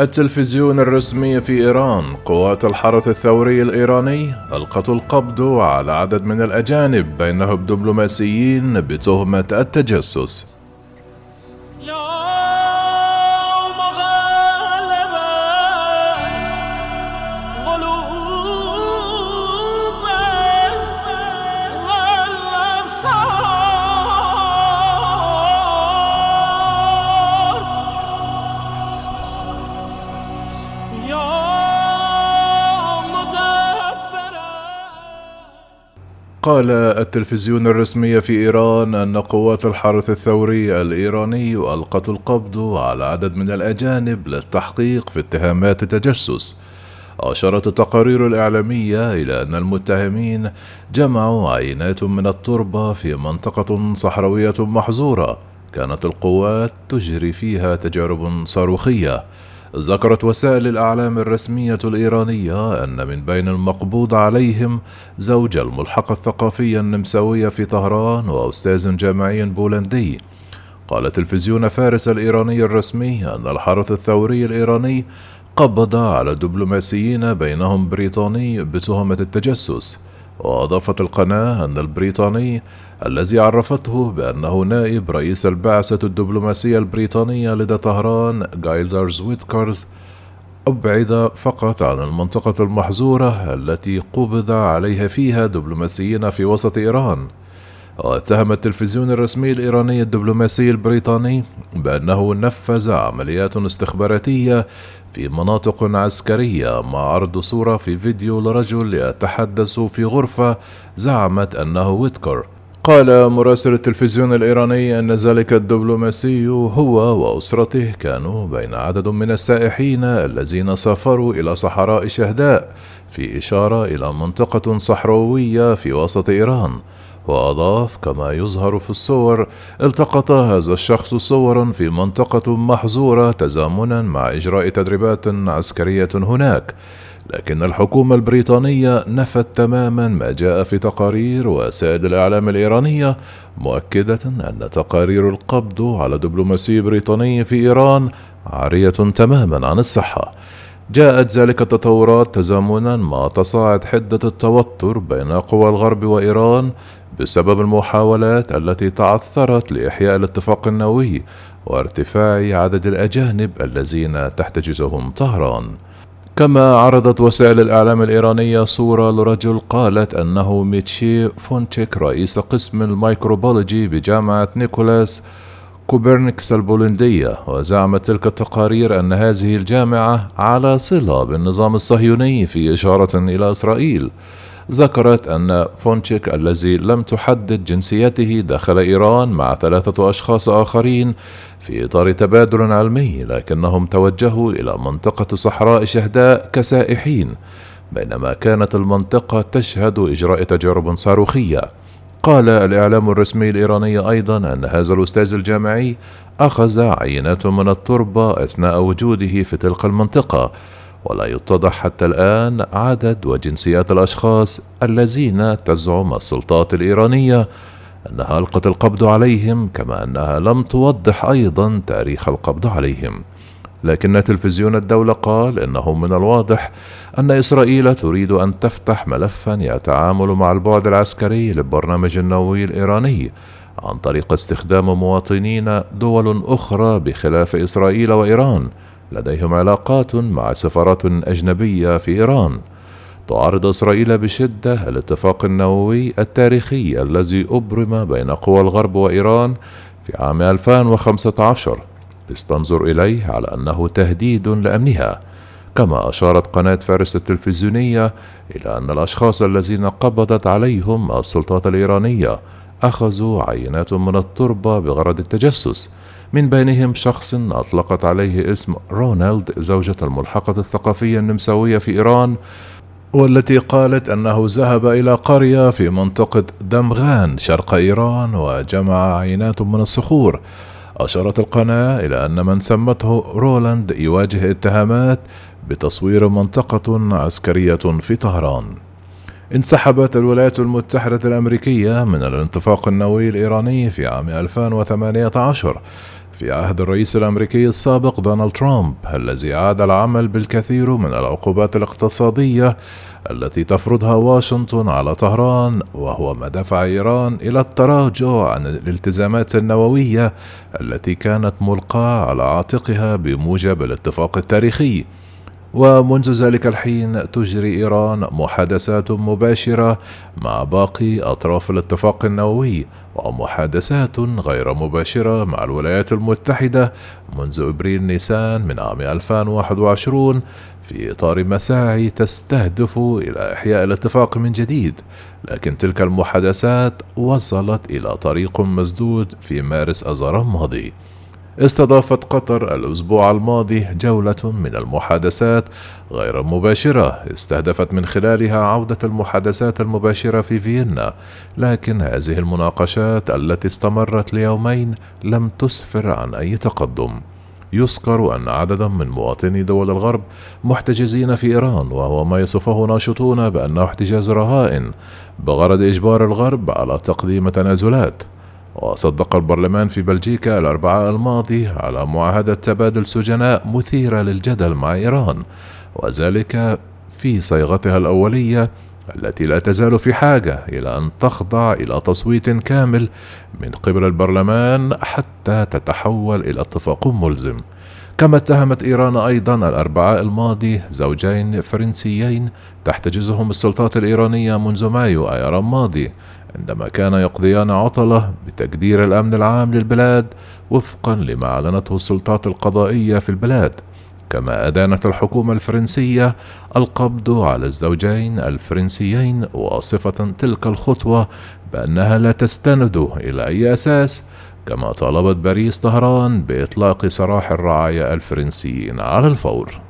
التلفزيون الرسمي في إيران قوات الحرس الثوري الإيراني ألقت القبض على عدد من الأجانب بينهم دبلوماسيين بتهمة التجسس. قال التلفزيون الرسمي في إيران أن قوات الحرس الثوري الإيراني ألقت القبض على عدد من الأجانب للتحقيق في اتهامات التجسس أشارت التقارير الإعلامية إلى أن المتهمين جمعوا عينات من التربة في منطقة صحراوية محظورة كانت القوات تجري فيها تجارب صاروخية. ذكرت وسائل الأعلام الرسمية الإيرانية أن من بين المقبوض عليهم زوج الملحق الثقافي النمساوي في طهران وأستاذ جامعي بولندي. قال تلفزيون فارس الإيراني الرسمي أن الحرس الثوري الإيراني قبض على دبلوماسيين بينهم بريطاني بتهمة التجسس. وأضافت القناة أن البريطاني الذي عرفته بأنه نائب رئيس البعثة الدبلوماسية البريطانية لدى طهران جايلدرز ويتكرز أبعد فقط عن المنطقة المحظورة التي قبض عليها فيها دبلوماسيين في وسط إيران. واتهم التلفزيون الرسمي الإيراني الدبلوماسي البريطاني بأنه نفذ عمليات استخباراتية في مناطق عسكرية مع عرض صورة في فيديو لرجل يتحدث في غرفة زعمت أنه ويتكر. قال مراسل التلفزيون الإيراني أن ذلك الدبلوماسي هو وأسرته كانوا بين عدد من السائحين الذين سافروا إلى صحراء شهداء في إشارة إلى منطقة صحراوية في وسط إيران. وأضاف كما يظهر في الصور التقط هذا الشخص صورا في منطقة محظورة تزامنا مع إجراء تدريبات عسكرية هناك لكن الحكومة البريطانية نفت تماما ما جاء في تقارير وسائل الإعلام الإيرانية مؤكدة أن تقارير القبض على دبلوماسي بريطاني في إيران عارية تماما عن الصحة. جاءت ذلك التطورات تزامنا مع تصاعد حدة التوتر بين قوى الغرب وإيران بسبب المحاولات التي تعثرت لإحياء الاتفاق النووي وارتفاع عدد الأجانب الذين تحتجزهم طهران. كما عرضت وسائل الإعلام الإيرانية صورة لرجل قالت أنه ماتشي فالتشاك رئيس قسم الميكروبولوجي بجامعة نيكولاس كوبرنيكس البولندية وزعمت تلك التقارير أن هذه الجامعة على صلة بالنظام الصهيوني في إشارة إلى إسرائيل. ذكرت أن فالتشاك الذي لم تحدد جنسيته دخل إيران مع ثلاثة أشخاص آخرين في إطار تبادل علمي لكنهم توجهوا إلى منطقة صحراء شهداد كسائحين بينما كانت المنطقة تشهد إجراء تجارب صاروخية. قال الإعلام الرسمي الإيراني أيضا أن هذا الأستاذ الجامعي أخذ عينات من التربة أثناء وجوده في تلك المنطقة ولا يتضح حتى الآن عدد وجنسيات الأشخاص الذين تزعم السلطات الإيرانية أنها ألقت القبض عليهم كما أنها لم توضح أيضا تاريخ القبض عليهم. لكن تلفزيون الدولة قال إنه من الواضح أن إسرائيل تريد أن تفتح ملفا يتعامل مع البعد العسكري للبرنامج النووي الإيراني عن طريق استخدام مواطنين دول أخرى بخلاف إسرائيل وإيران لديهم علاقات مع سفارات أجنبية في إيران. تعارض إسرائيل بشدة الاتفاق النووي التاريخي الذي أبرم بين قوى الغرب وإيران في عام 2015 استنظر إليه على أنه تهديد لأمنها كما أشارت قناة فارس التلفزيونية إلى أن الأشخاص الذين قبضت عليهم السلطات الإيرانية أخذوا عينات من التربة بغرض التجسس من بينهم شخص أطلقت عليه اسم رونالد زوجة الملحقة الثقافية النمساوية في إيران والتي قالت أنه ذهب إلى قرية في منطقة دمغان شرق إيران وجمع عينات من الصخور. أشارت القناة إلى أن من سمته رولاند يواجه اتهامات بتصوير منطقة عسكرية في طهران. انسحبت الولايات المتحدة الأمريكية من الاتفاق النووي الإيراني في عام 2018 في عهد الرئيس الأمريكي السابق دونالد ترامب الذي عاد العمل بالكثير من العقوبات الاقتصادية التي تفرضها واشنطن على طهران وهو ما دفع إيران إلى التراجع عن الالتزامات النووية التي كانت ملقاة على عاتقها بموجب الاتفاق التاريخي. ومنذ ذلك الحين تجري إيران محادثات مباشرة مع باقي أطراف الاتفاق النووي ومحادثات غير مباشرة مع الولايات المتحدة منذ إبريل نيسان من عام 2021 في إطار مساعي تستهدف إلى إحياء الاتفاق من جديد. لكن تلك المحادثات وصلت إلى طريق مسدود في مارس أذار الماضي. استضافت قطر الأسبوع الماضي جولة من المحادثات غير المباشرة استهدفت من خلالها عودة المحادثات المباشرة في فيينا، لكن هذه المناقشات التي استمرت ليومين لم تسفر عن أي تقدم. يذكر أن عددا من مواطني دول الغرب محتجزين في إيران وهو ما يصفه ناشطون بأنه احتجاز رهائن بغرض إجبار الغرب على تقديم تنازلات وصدق البرلمان في بلجيكا الأربعاء الماضي على معاهدة تبادل سجناء مثيرة للجدل مع إيران وذلك في صيغتها الأولية التي لا تزال في حاجة إلى أن تخضع إلى تصويت كامل من قبل البرلمان حتى تتحول إلى اتفاق ملزم. كما اتهمت إيران أيضا الأربعاء الماضي زوجين فرنسيين تحتجزهم السلطات الإيرانية منذ مايو أيار الماضي عندما كان يقضيان عطلة بتقدير الأمن العام للبلاد وفقا لما أعلنته السلطات القضائية في البلاد. كما أدانت الحكومة الفرنسية القبض على الزوجين الفرنسيين واصفة تلك الخطوة بأنها لا تستند إلى أي أساس كما طالبت باريس طهران بإطلاق سراح الرعايا الفرنسيين على الفور.